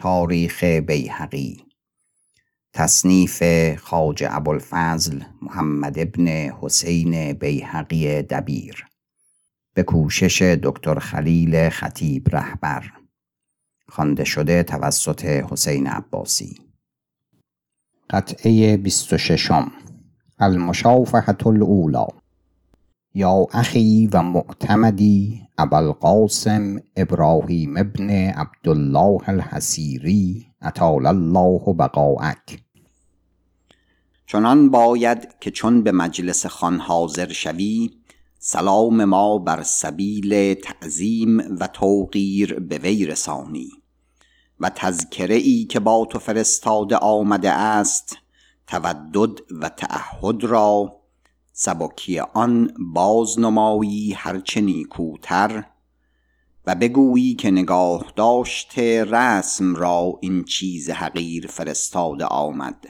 تاریخ بیهقی. تصنیف خاج ابوالفضل محمد ابن حسین بیهقی دبیر. به کوشش دکتر خلیل خطیب رهبر. خوانده شده توسط حسین عباسی. قطعه 26 المشافهة الاولی یا اخی و معتمدی ابوالقاسم ابراهیم ابن عبدالله الحسیری اطال الله بقاءک. چنان باید که چون به مجلس خان حاضر شوی سلام ما بر سبیل تعظیم و توقیر به وی رسانی. و تذکره ای که با تو فرستاده آمده است تودد و تعهد را سبکی آن بازنمایی هرچه نیکوتر و بگویی که نگاه داشته رسم را این چیز حقیر فرستاده آمد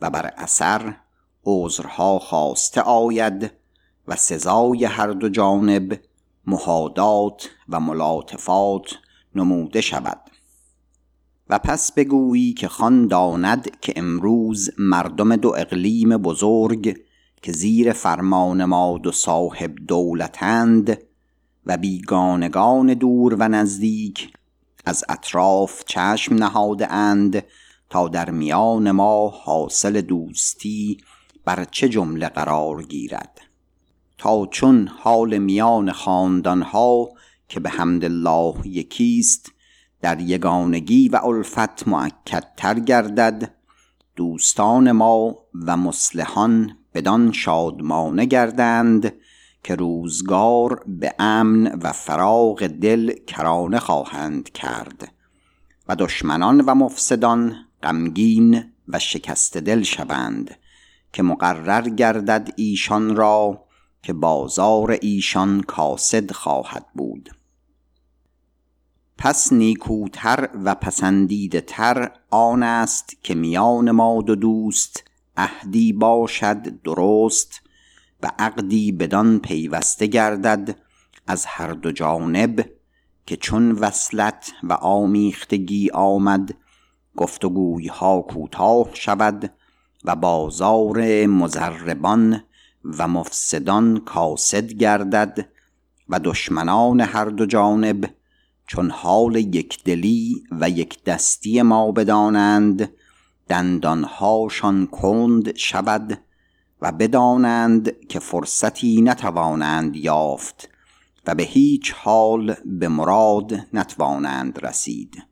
و بر اثر عذرها خواسته آید و سزای هر دو جانب مهادات و ملاطفات نموده شود. و پس بگویی که خان داند که امروز مردم دو اقلیم بزرگ که زیر فرمان ما دو صاحب دولتند و بیگانگان دور و نزدیک از اطراف چشم نهاده اند تا در میان ما حاصل دوستی بر چه جمله قرار گیرد. تا چون حال میان خاندانها که به حمد الله یکیست در یگانگی و الفت تر گردد دوستان ما و مسلحان بدان شادمانه گردند که روزگار به امن و فراغ دل کرانه خواهند کرد و دشمنان و مفسدان غمگین و شکست دل شوند که مقرر گردد ایشان را که بازار ایشان کاسد خواهد بود. پس نیکوتر و پسندیده تر آن است که میان ما دو دوست عهدی باشد درست و عقدی بدان پیوسته گردد از هر دو جانب که چون وصلت و آمیختگی آمد گفتگوی ها کوتاه شود و بازار مزربان و مفسدان کاسد گردد و دشمنان هر دو جانب چون حال یکدلی و یک دستی ما بدانند دندانهاشان کند شود و بدانند که فرصتی نتوانند یافت و به هیچ حال به مراد نتوانند رسید.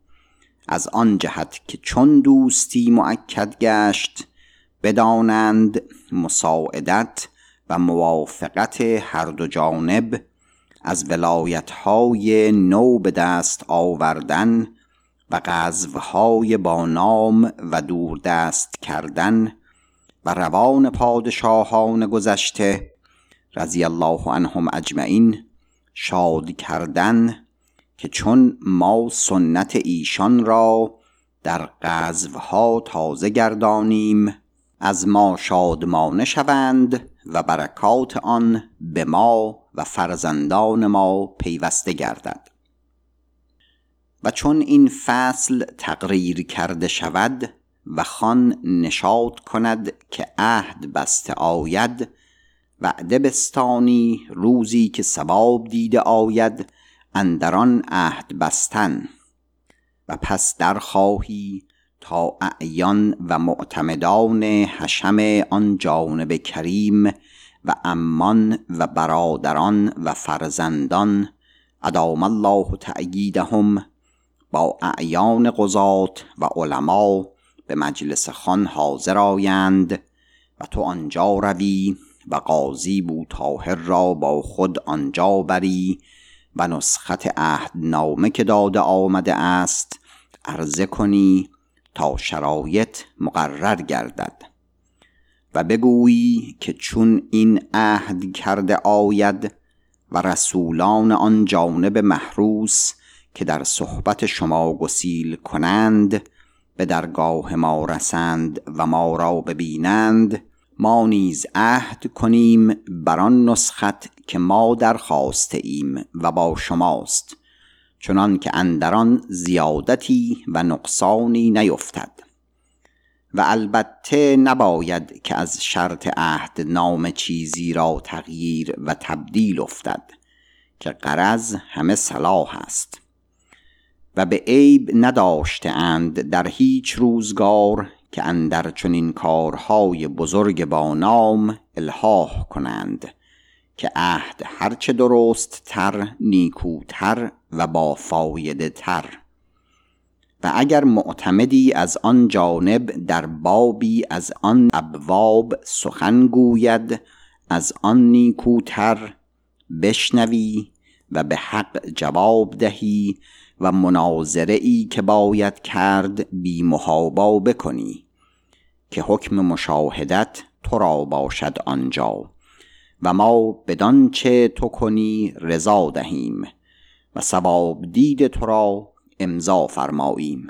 از آن جهت که چون دوستی معکد گشت بدانند مساعدت و موافقت هر دو جانب از های نو به دست آوردن و غزوهای با نام و دوردست کردن و روان پادشاهان گذشته رضی الله عنهم اجمعین شاد کردن که چون ما سنت ایشان را در غزوها تازه گردانیم از ما شادمانه شوند و برکات آن به ما و فرزندان ما پیوسته گردد. و چون این فصل تقریر کرده شود و خان نشاد کند که عهد بسته آید وعده بستانی روزی که سباب دیده آید اندران عهد بستن. و پس در خواهی تا اعیان و معتمدان حشم آن جانب کریم و امان و برادران و فرزندان ادام الله تعییدهم با اعیان قضات و علما به مجلس خان حاضر آیند و تو آنجا روی و قاضی طاهر را با خود آنجا بری و نسخت عهدنامه که داده آمده است عرضه کنی تا شرایط مقرر گردد. و بگویی که چون این عهد کرده آید و رسولان آن جانب محروس که در صحبت شما گسیل کنند به درگاه ما رسند و ما را ببینند ما نیز عهد کنیم بر آن نسخت که ما درخواسته ایم و با شماست چنان که اندران زیادتی و نقصانی نیفتد. و البته نباید که از شرط عهد نام چیزی را تغییر و تبدیل افتد که قرض همه صلاح است. و به عیب نداشته اند در هیچ روزگار که اندر چنین کارهای بزرگ با نام الحاح کنند که عهد هرچه درست تر نیکوتر و با فایده تر. و اگر معتمدی از آن جانب در بابی از آن ابواب سخن گوید از آن نیکوتر بشنوی و به حق جواب دهی و مناظره ای که باید کرد بی محابا بکنی که حکم مشاهدت تو را باشد آنجا. و ما بدان چه تو کنی رضا دهیم و سباب دید تو را امضا فرماییم.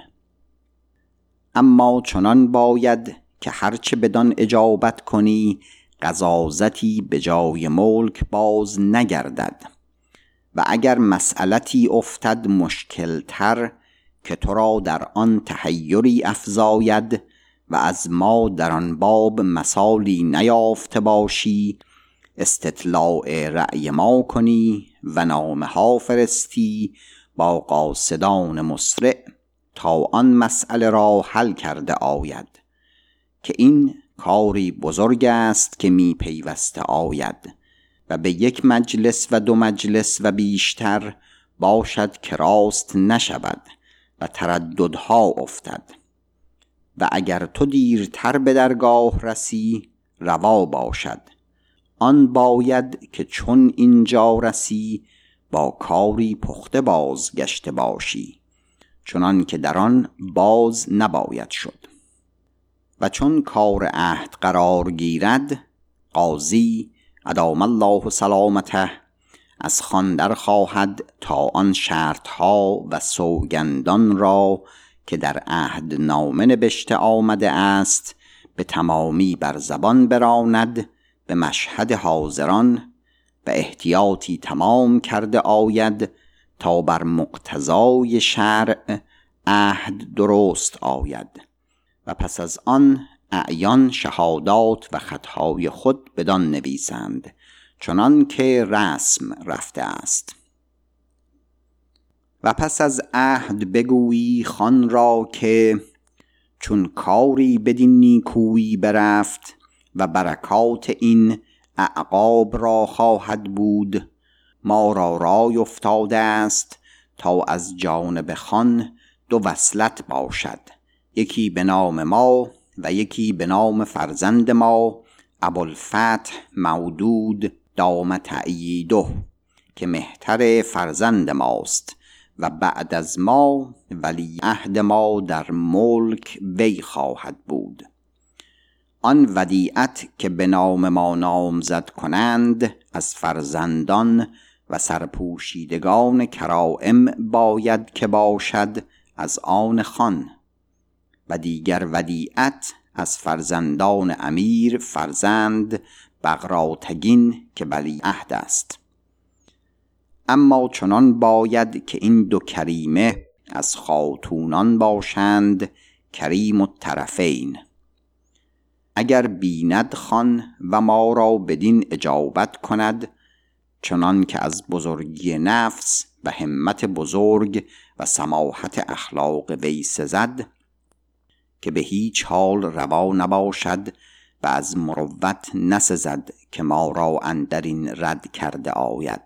اما چنان باید که هرچه بدان اجابت کنی قضاوتی به جای ملک باز نگردد. و اگر مسئلتی افتد مشکلتر که تو را در آن تحیری افزاید و از ما در آن باب مثالی نیافته باشی استطلاع رأی ما کنی و نامه ها فرستی با قاصدان مسرع تا آن مسئله را حل کرده آید که این کاری بزرگ است که می پیوسته آید. و به یک مجلس و دو مجلس و بیشتر باشد که راست نشود و ترددها افتد. و اگر تو دیرتر به درگاه رسی روا باشد. آن باید که چون اینجا رسی با کاری پخته بازگشته باشی. چنان که در آن باز نباید شد. و چون کار عهد قرار گیرد قاضی ادام الله سلامته. از خواندر خواهد تا آن شرطها و سوگندان را که در عهد نامه نبشته آمده است به تمامی بر زبان براند به مشهد حاضران و احتیاطی تمام کرده آید تا بر مقتضای شرع عهد درست آید. و پس از آن اعیان شهادات و خطهای خود بدان نویسند چنان که رسم رفته است. و پس از عهد بگویی خان را که چون کاری بدین نیکویی برفت و برکات این اعقاب را خواهد بود ما را رای افتاده است تا از جانب خان دو وصلت باشد. یکی به نام ما و یکی به نام فرزند ما ابوالفتح مودود دام تعییده که مهتر فرزند ماست و بعد از ما ولی عهد ما در ملک وی خواهد بود. آن ودیعت که به نام ما نامزد کنند از فرزندان و سرپوشیدگان کرائم باید که باشد از آن خان. و دیگر ودیعت از فرزندان امیر فرزند بغراتگین که بلی عهد است. اما چنان باید که این دو کریمه از خاتونان باشند کریم و طرفین اگر بیند خان و ما را بدین اجابت کند چنان که از بزرگی نفس و همت بزرگ و سماحت اخلاق وی سزد که به هیچ حال روا نباشد و از مروت نسزد که ما را اندرین رد کرده آید.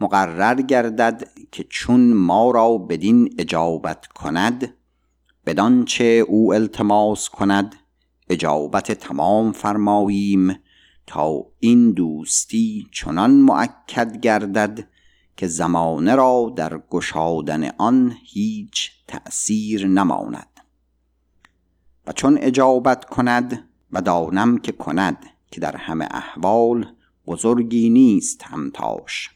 مقرر گردد که چون ما را بدین اجابت کند بدانچه او التماس کند اجابت تمام فرماییم تا این دوستی چنان معکد گردد که زمانه را در گشادن آن هیچ تأثیر نماند. و چون اجابت کند و دانم که کند که در همه احوال بزرگی نیست همتاش.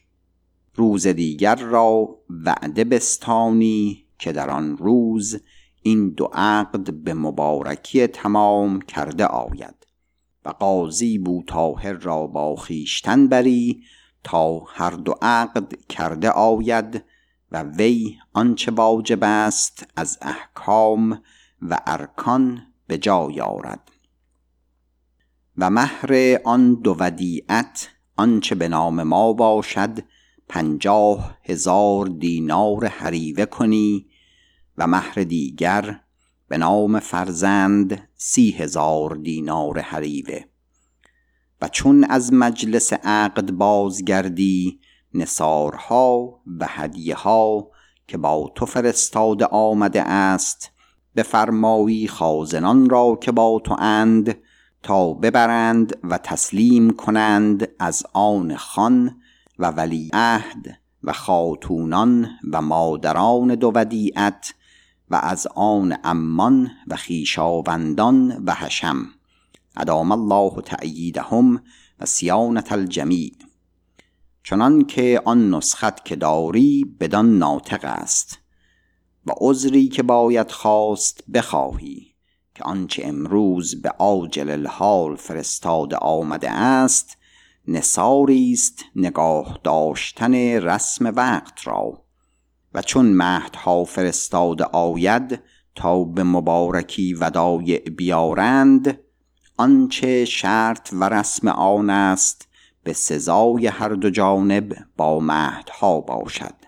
روز دیگر را وعده بستانی که در آن روز این دو عقد به مبارکی تمام کرده آید و قاضی بوتاهر را با خیشتن بری تا هر دو عقد کرده آید و وی آنچه واجب است از احکام و ارکان به جای آورد و مهر آن دو ودیعت آنچه به نام ما باشد پنجاه هزار دینار حریوه کنی و مهر دیگر به نام فرزند سی هزار دینار حریوه. و چون از مجلس عقد بازگردی نصارها و هدیه ها که با تو فرستاده آمده است بفرمایی خازنان را که با تو اند تا ببرند و تسلیم کنند از آن خان و ولی عهد و خاتونان و مادران دو ودیعت و از آن امان و خیشاوندان و حشم. ادام الله تعییدهم و سیانت الجمیع. چنان که آن نسخت که داری بدان ناطق است. و عذری که باید خواست بخواهی که آنچه امروز به عاجل الحال فرستاده آمده است نصاری است نگاه داشتن رسم وقت را. و چون مهدها فرستاده آید تا به مبارکی ودایع بیارند آنچه شرط و رسم آن است به سزای هر دو جانب با مهدها باشد.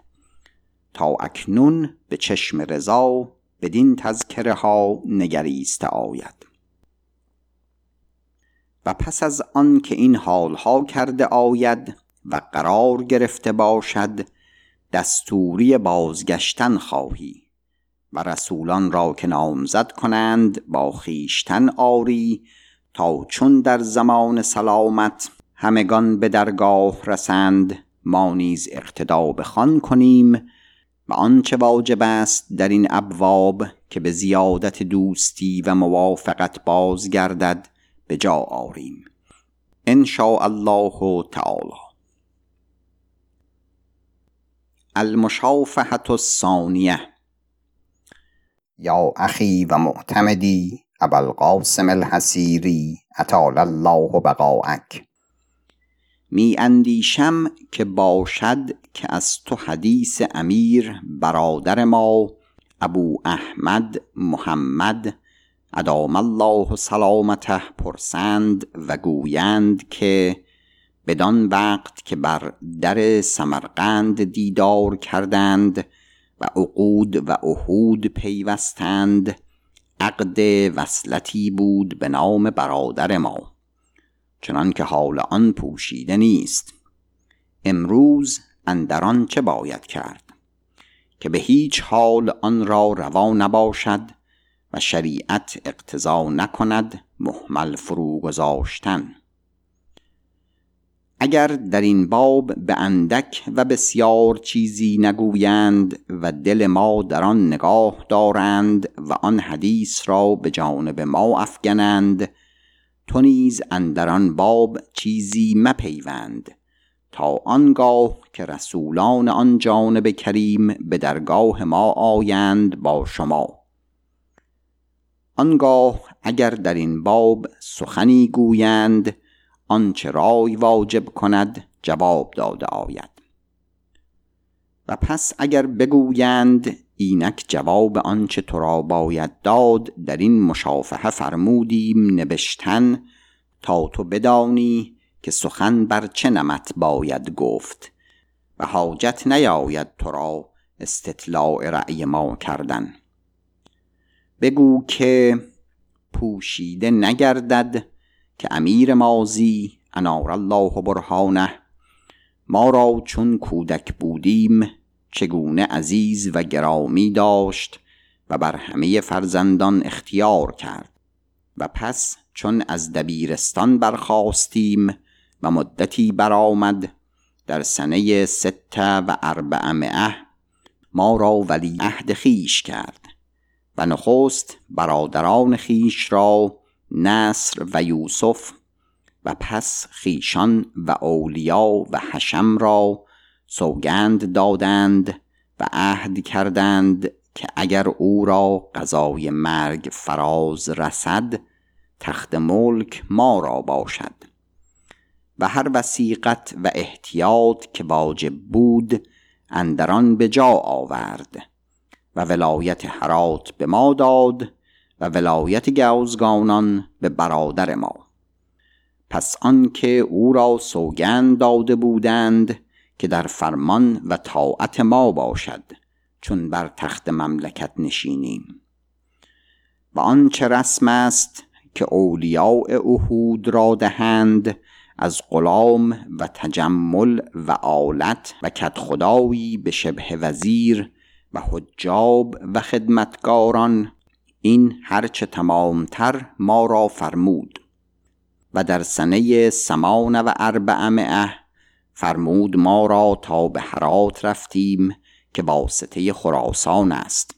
تا اکنون به چشم رضا بدین تذکره ها نگریسته آید. و پس از آن که این حالها کرده آید و قرار گرفته باشد دستوری بازگشتن خواهی و رسولان را که نامزد کنند با خیشتن آری تا چون در زمان سلامت همگان به درگاه رسند ما نیز اقتدا به خان کنیم و آنچه واجب است در این ابواب که به زیادت دوستی و موافقت بازگردد به جا آریم. ان الله تعالی. المشافهة الثانیه. یا اخی و معتمدی ابوالقاسم الحسیری اطال الله بقاءک. می اندیشم که باشد که از تو حدیث امیر برادر ما ابو احمد محمد ادام الله سلامته پرسند و گویند که بدان وقت که بر در سمرقند دیدار کردند و عقود و عهود پیوستند عقد وصلتی بود به نام برادر ما. چنان که حال آن پوشیده نیست. امروز اندران چه باید کرد؟ که به هیچ حال آن را روا نباشد و شریعت اقتضا نکند محمل فرو گذاشتن اگر در این باب به اندک و بسیار چیزی نگویند و دل ما در آن نگاه دارند و آن حدیث را به جانب ما افگنند تو نیز اندر آن باب چیزی مپیوند تا آنگاه که رسولان آن جانب کریم به درگاه ما آیند با شما. آنگاه اگر در این باب سخنی گویند آنچه رای واجب کند جواب داده آید. و پس اگر بگویند اینک جواب آنچه تو را باید داد در این مشافهه فرمودیم نبشتن تا تو بدانی که سخن بر چه نمت باید گفت. و حاجت نیاید تو را استطلاع رأی ما کردن. بگو که پوشیده نگردد که امیر مازی انار الله برهانه. ما را چون کودک بودیم چگونه عزیز و گرامی داشت و بر همه فرزندان اختیار کرد و پس چون از دبیرستان برخواستیم و مدتی برآمد در سنه سته و اربعمعه ما را ولی عهد خیش کرد و نخست برادران خیش را نصر و یوسف و پس خیشان و اولیا و حشم را سوگند دادند و عهد کردند که اگر او را قضای مرگ فراز رسد تخت ملک ما را باشد. و هر وسیقت و احتیاط که واجب بود اندران به جا آورد و ولایت هرات به ما داد و ولایت گوزگانان به برادر ما. پس آنکه او را سوگند داده بودند که در فرمان و طاعت ما باشد چون بر تخت مملکت نشینیم. و آنچه رسم است که اولیاء اهود را دهند از غلام و تجمل و آلت و کدخدایی به شبه وزیر و حجاب و خدمتگاران این هرچه تمامتر ما را فرمود. و در سنه سمان و اربعمعه فرمود ما را تا به هرات رفتیم که واسطه خراسان است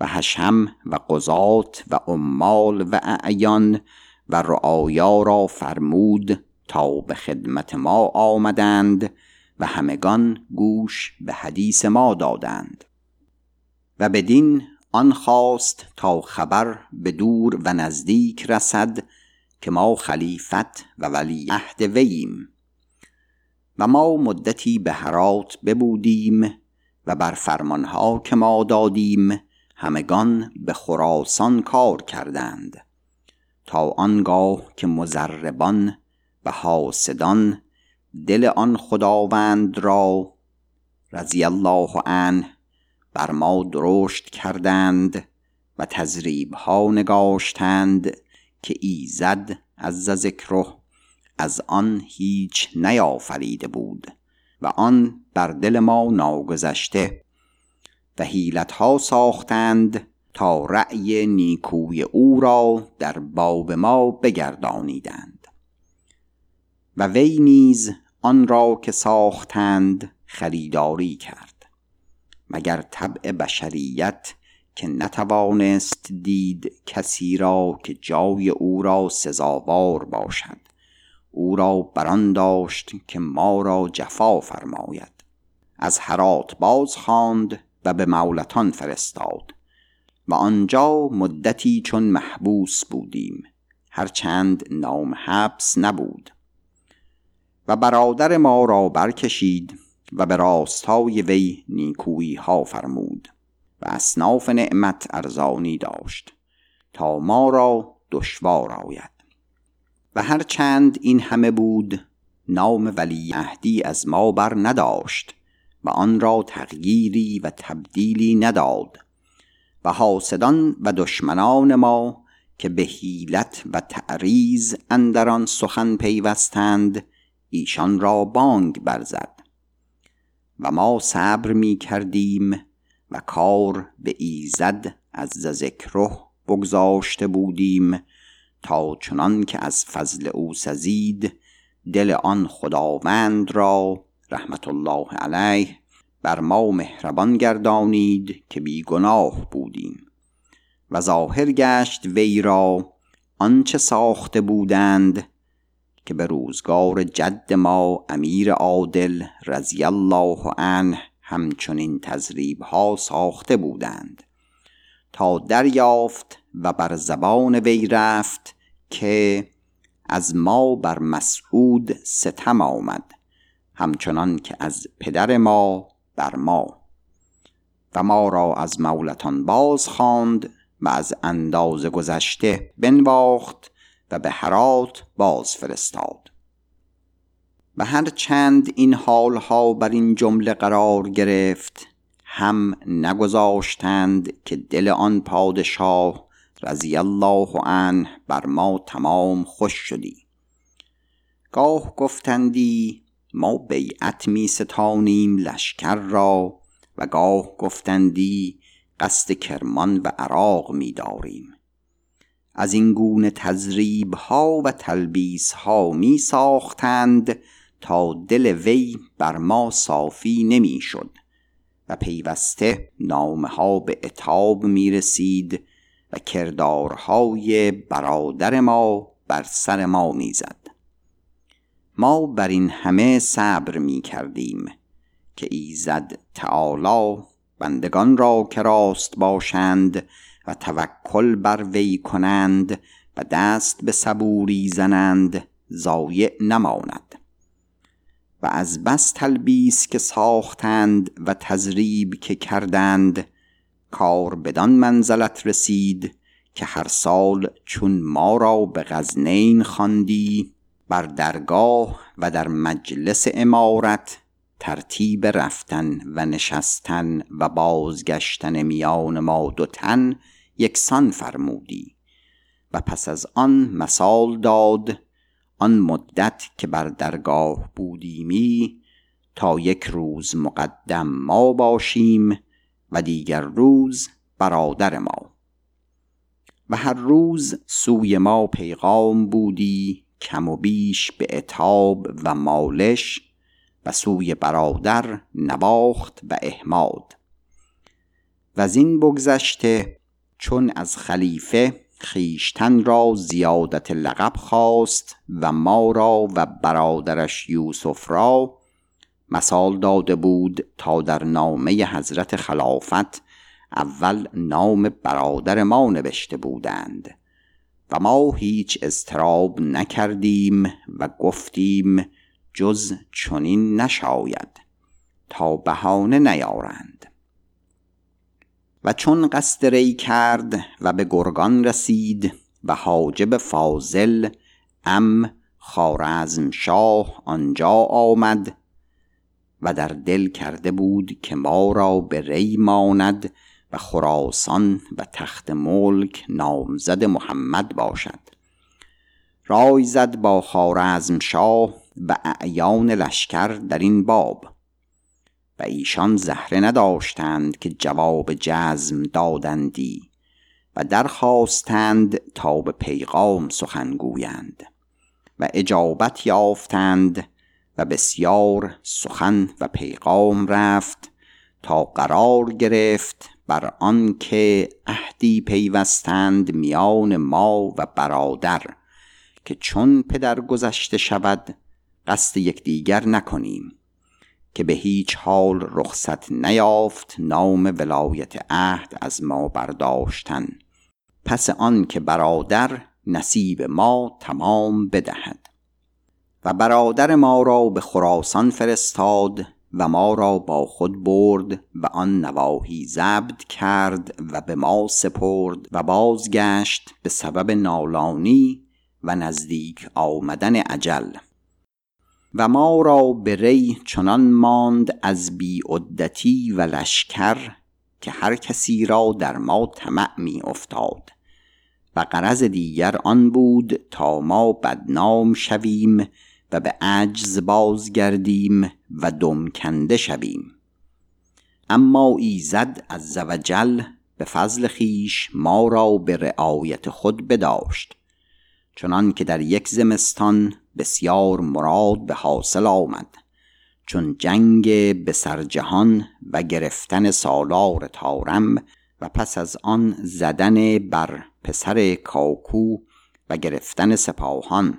و هشم و قضات و عمال و اعیان و رعایا را فرمود تا به خدمت ما آمدند و همگان گوش به حدیث ما دادند. و بدین آن خواست تا خبر به دور و نزدیک رسد که ما خلیفت و ولی عهد وییم. ما مدتی به هرات ببودیم و بر فرمانها که ما دادیم همگان به خراسان کار کردند. تا آنگاه که مزربان و حاسدان دل آن خداوند را رضی الله عنه بر ما درشت کردند و تزریب ها نگاشتند که ایزد از ذکره از آن هیچ نیافریده بود و آن بر دل ما ناگذشته و حیلت ها ساختند تا رأی نیکوی او را در باب ما بگردانیدند. و وی نیز آن را که ساختند خریداری کرد مگر طبع بشریت که نتوانست دید کسی را که جای او را سزاوار باشد. او را بران داشت که ما را جفا فرماید. از هرات باز خواند و به مولتان فرستاد. و آنجا مدتی چون محبوس بودیم. هرچند نام حبس نبود. و برادر ما را برکشید و به راستای وی نیکویی ها فرمود و اصناف نعمت ارزانی داشت تا ما را دشوار آید. و هر چند این همه بود نام ولی عهدی از ما بر نداشت و آن را تغییری و تبدیلی نداد و حاسدان و دشمنان ما که به حیلت و تعریز اندران سخن پیوستند ایشان را بانگ برزد و ما صبر می کردیم و کار به ایزد از ذکره بگذاشته بودیم تا چنان که از فضل او سزید دل آن خداوند را رحمت الله علیه بر ما مهربان گردانید که بیگناه بودیم. و ظاهر گشت وی را آنچه ساخته بودند که به روزگار جد ما امیر عادل رضی الله عنه همچنین تزریب ها ساخته بودند. تا دریافت و بر زبان وی رفت که از ما بر مسعود ستم آمد همچنان که از پدر ما بر ما. و ما را از مولتان باز خواند و از اندازه گذشته بنواخت و به هرات باز فرستاد. و هر چند این حالها بر این جمله قرار گرفت هم نگذاشتند که دل آن پادشاه رضی الله عنه بر ما تمام خوش شدی. گاه گفتندی ما بیعت می ستانیم لشکر را و گاه گفتندی قصد کرمان و عراق می داریم از این گونه تزریب ها و تلبیس ها می ساختند تا دل وی بر ما صافی نمی شد و پیوسته نامه ها به اتاب می رسید و کردارهای برادر ما بر سر ما می‌زد. ما بر این همه صبر می کردیم که ایزد تعالی بندگان را که راست باشند و توکل بر وی کنند و دست به صبوری زنند ضایع نماند. و از بس تلبیس که ساختند و تزریب که کردند کار بدان منزلت رسید که هر سال چون ما را به غزنین خواندی بر درگاه و در مجلس امارت ترتیب رفتن و نشستن و بازگشتن میان ما دو تن یکسان فرمودی. و پس از آن مثال داد آن مدت که بر درگاه بودیمی تا یک روز مقدم ما باشیم و دیگر روز برادر ما. و هر روز سوی ما پیغام بودی کم و بیش به اتاب و مالش و سوی برادر نواخت و احماد. و زین بگذشته چون از خلیفه خیشتن را زیادت لقب خواست و ما را و برادرش یوسف را مثال داده بود تا در نامه حضرت خلافت اول نام برادر ما نوشته بودند و ما هیچ اضطراب نکردیم و گفتیم جز چنین نشاید تا بهانه نیارند. و چون قصد ری کرد و به گرگان رسید و حاجب فاضل ام خارزم شاه آنجا آمد و در دل کرده بود که ما را به ری ماند و خراسان و تخت ملک نامزد محمد باشد. رای زد با خارزم شاه و اعیان لشکر در این باب. و ایشان زهره نداشتند که جواب جزم دادندی و درخواستند تا به پیغام سخن گویند و اجابت یافتند بسیار سخن و پیغام رفت تا قرار گرفت بر آنکه عهدی پیوستند میان ما و برادر که چون پدر گذشته شود قصد یکدیگر نکنیم که به هیچ حال رخصت نیافت نام ولایت عهد از ما برداشتن. پس آن که برادر نصیب ما تمام بدهد. و برادر ما را به خراسان فرستاد و ما را با خود برد و آن نواحی ضبط کرد و به ما سپرد و بازگشت به سبب نالانی و نزدیک آمدن عجل و ما را به ری چنان ماند از بیعدتی و لشکر که هر کسی را در ما طمع می افتاد و قرض دیگر آن بود تا ما بدنام شویم و به عجز بازگردیم و دمکنده شویم. اما ایزد از زوجل به فضل خیش ما را به رعایت خود بداشت چنان که در یک زمستان بسیار مراد به حاصل آمد چون جنگ به سرجهان و گرفتن سالار تارم و پس از آن زدن بر پسر کاکو و گرفتن سپاهان.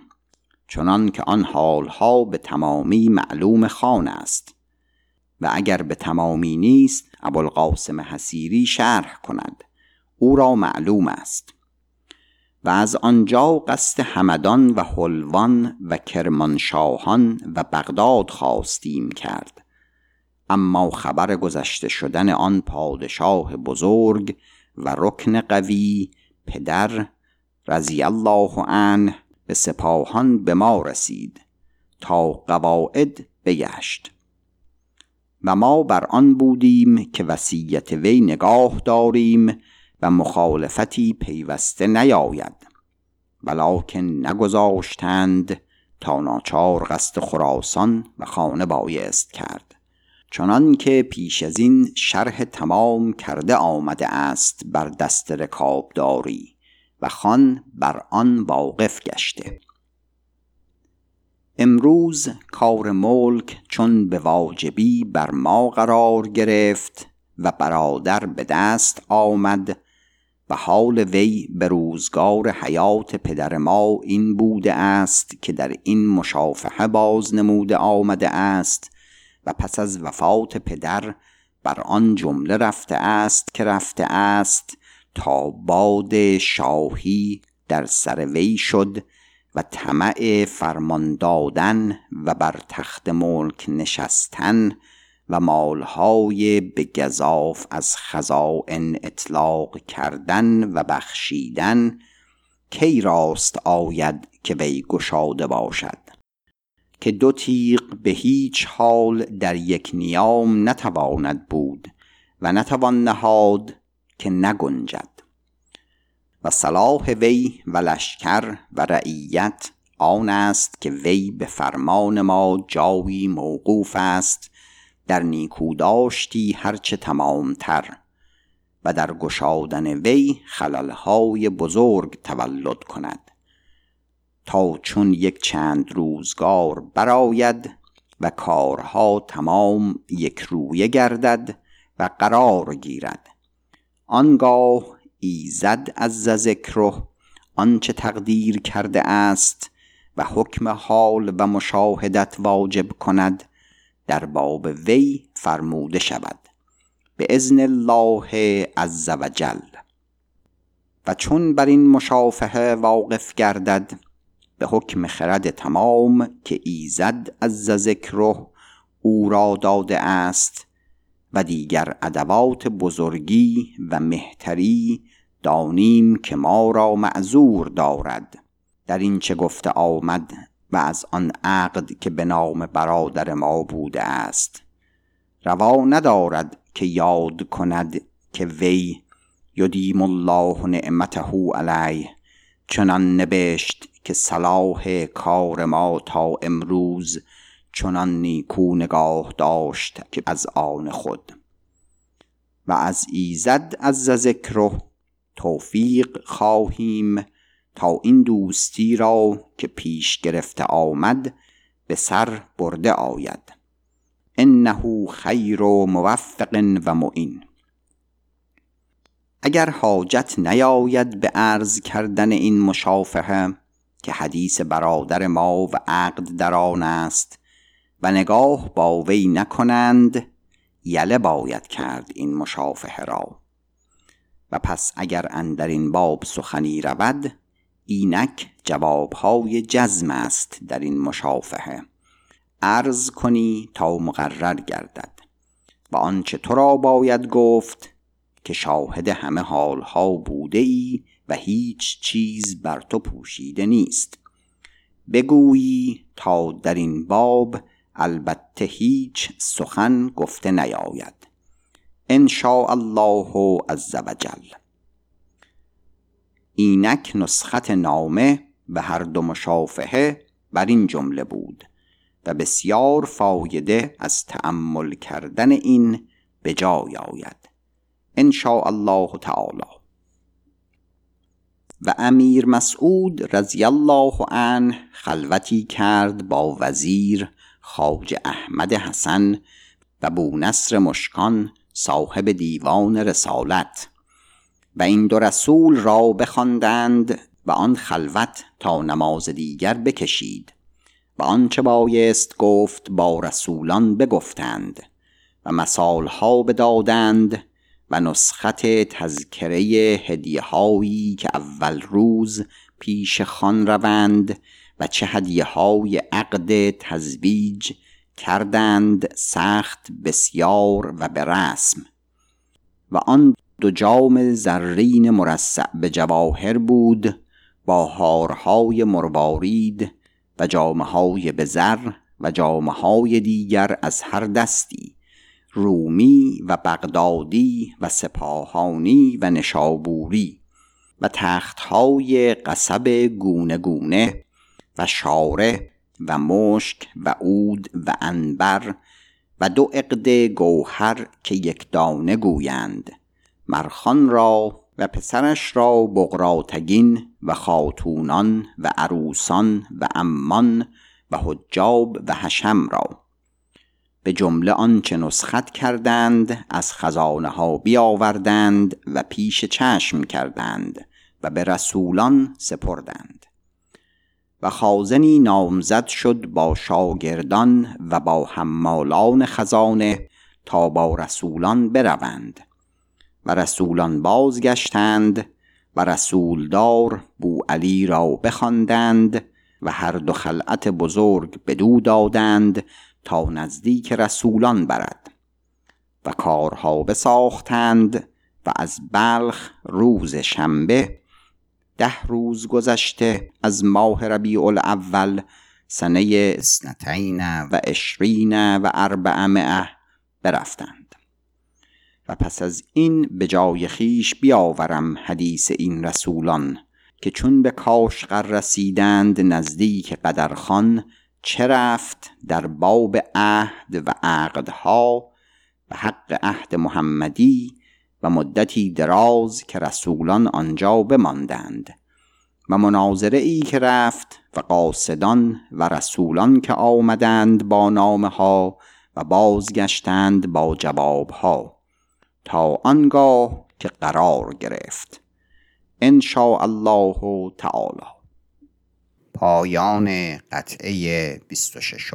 چنان که آن حالها به تمامی معلوم خان است. و اگر به تمامی نیست ابوالقاسم حسیری شرح کند. او را معلوم است. و از آنجا قصد همدان و حلوان و کرمانشاهان و بغداد خواستیم کرد. اما خبر گذشته شدن آن پادشاه بزرگ و رکن قوی پدر رضی الله عنه به سپاهان به ما رسید تا قواعد بگشت. و ما بر آن بودیم که وصیت وی نگاه داریم و مخالفتی پیوسته نیاید. ولکن نگذاشتند تا ناچار قصد خراسان و خانه بایست کرد. چنان که پیش از این شرح تمام کرده آمده است بر دست رکابداری. و خان بر آن واقف گشته. امروز کار ملک چون به واجبی بر ما قرار گرفت و برادر به دست آمد و حال وی به روزگار حیات پدر ما این بوده است که در این مشافهه باز نموده آمده است و پس از وفات پدر بر آن جمله رفته است که رفته است تا باد شاهی در سر وی شد و طمع فرمان دادن و بر تخت ملک نشستن و مالهای به گذاف از خزائن اطلاق کردن و بخشیدن کی راست آید که وی گشاده باشد. که دو تیغ به هیچ حال در یک نیام نتواند بود و نتوان نهاد که نگنجد. و صلاح وی و لشکر و رعیت آن است که وی به فرمان ما جاوی موقوف است. در نیکوداشتی هرچه تمامتر و در گشادن وی خللهای بزرگ تولد کند. تا چون یک چند روزگار براید و کارها تمام یک رویه گردد و قرار گیرد. آنگاه ایزد از ذکره آنچه تقدیر کرده است و حکم حال و مشاهدت واجب کند در باب وی فرموده شود به ازن الله عز وجل و چون بر این مشافهه واقف گردد به حکم خرد تمام که ایزد از ذکره او را داده است و دیگر ادوات بزرگی و مهتری دانیم که ما را معذور دارد. در این چه گفته آمد و از آن عقد که به نام برادر ما بوده است. روا ندارد که یاد کند که وی یدیم الله نعمته علیه چنان نبشت که صلاح کار ما تا امروز چنان نیکو نگاه داشت که از آن خود. و از ایزد از ذکره توفیق خواهیم تا این دوستی را که پیش گرفته آمد به سر برده آید. انه خیر و موفق و معین. اگر حاجت نیاید به عرض کردن این مشافهه که حدیث برادر ما و عقد در آن است و نگاه با وی نکنند یله باید کرد این مشافهه را. و پس اگر اندر این باب سخنی رود اینک جوابهای جزم است در این مشافهه. عرض کنی تا مقرر گردد. و آنچه تو را باید گفت که شاهد همه حالها بوده ای و هیچ چیز بر تو پوشیده نیست. بگویی تا در این باب البته هیچ سخن گفته نیاید. ان الله عز وجل اینک نسخت نامه به هر دو مشافهه بر این جمله بود و بسیار فایده از تأمل کردن این به جای آید. ان الله تعالی. و امیر مسعود رضی الله عنه خلوتی کرد با وزیر خاج احمد حسن و بونصر مشکان صاحب دیوان رسالت. و این دو رسول را بخواندند و آن خلوت تا نماز دیگر بکشید. و آنچه بایست گفت با رسولان بگفتند و مثالها بدادند و نسخت تذکره هدیه هایی که اول روز پیش خان روند و چه هدیه های عقد تزویج کردند سخت بسیار و به رسم. و آن دو جام زرین مرصع به جواهر بود با هارهای مروارید و جامه های به زر و جامه های دیگر از هر دستی رومی و بغدادی و سپاهانی و نشابوری و تختهای قصب گونه گونه و شاره و مشک و عود و انبر و دو عقد گوهر که یک دانه گویند. مرخان را و پسرش را بغراتگین و خاتونان و عروسان و امان و حجاب و حشم را. به جمله آنچه نسخت کردند از خزانه ها بیاوردند و پیش چشم کردند و به رسولان سپردند. و خازنی نامزد شد با شاگردان و با حمالان خزانه تا با رسولان بروند. و رسولان بازگشتند و رسولدار بو علی را بخواندند و هر دو خلعت بزرگ بدو دادند تا نزدیک رسولان برد. و کارها بساختند و از بلخ روز شنبه ده روز گذشته از ماه ربیع الاول سنه اسنتین و اشرین و اربعمعه برفتند. و پس از این به جای خیش بیاورم حدیث این رسولان که چون به کاشقر رسیدند نزدیک قدرخان چه رفت در باب عهد و عقدها؟ و حق عهد محمدی و مدتی دراز که رسولان آنجا بماندند و مناظره ای که رفت و قاصدان و رسولان که آمدند با نامه ها و بازگشتند با جواب ها تا آنگاه که قرار گرفت. ان الله تعالی. پایان قطعه 26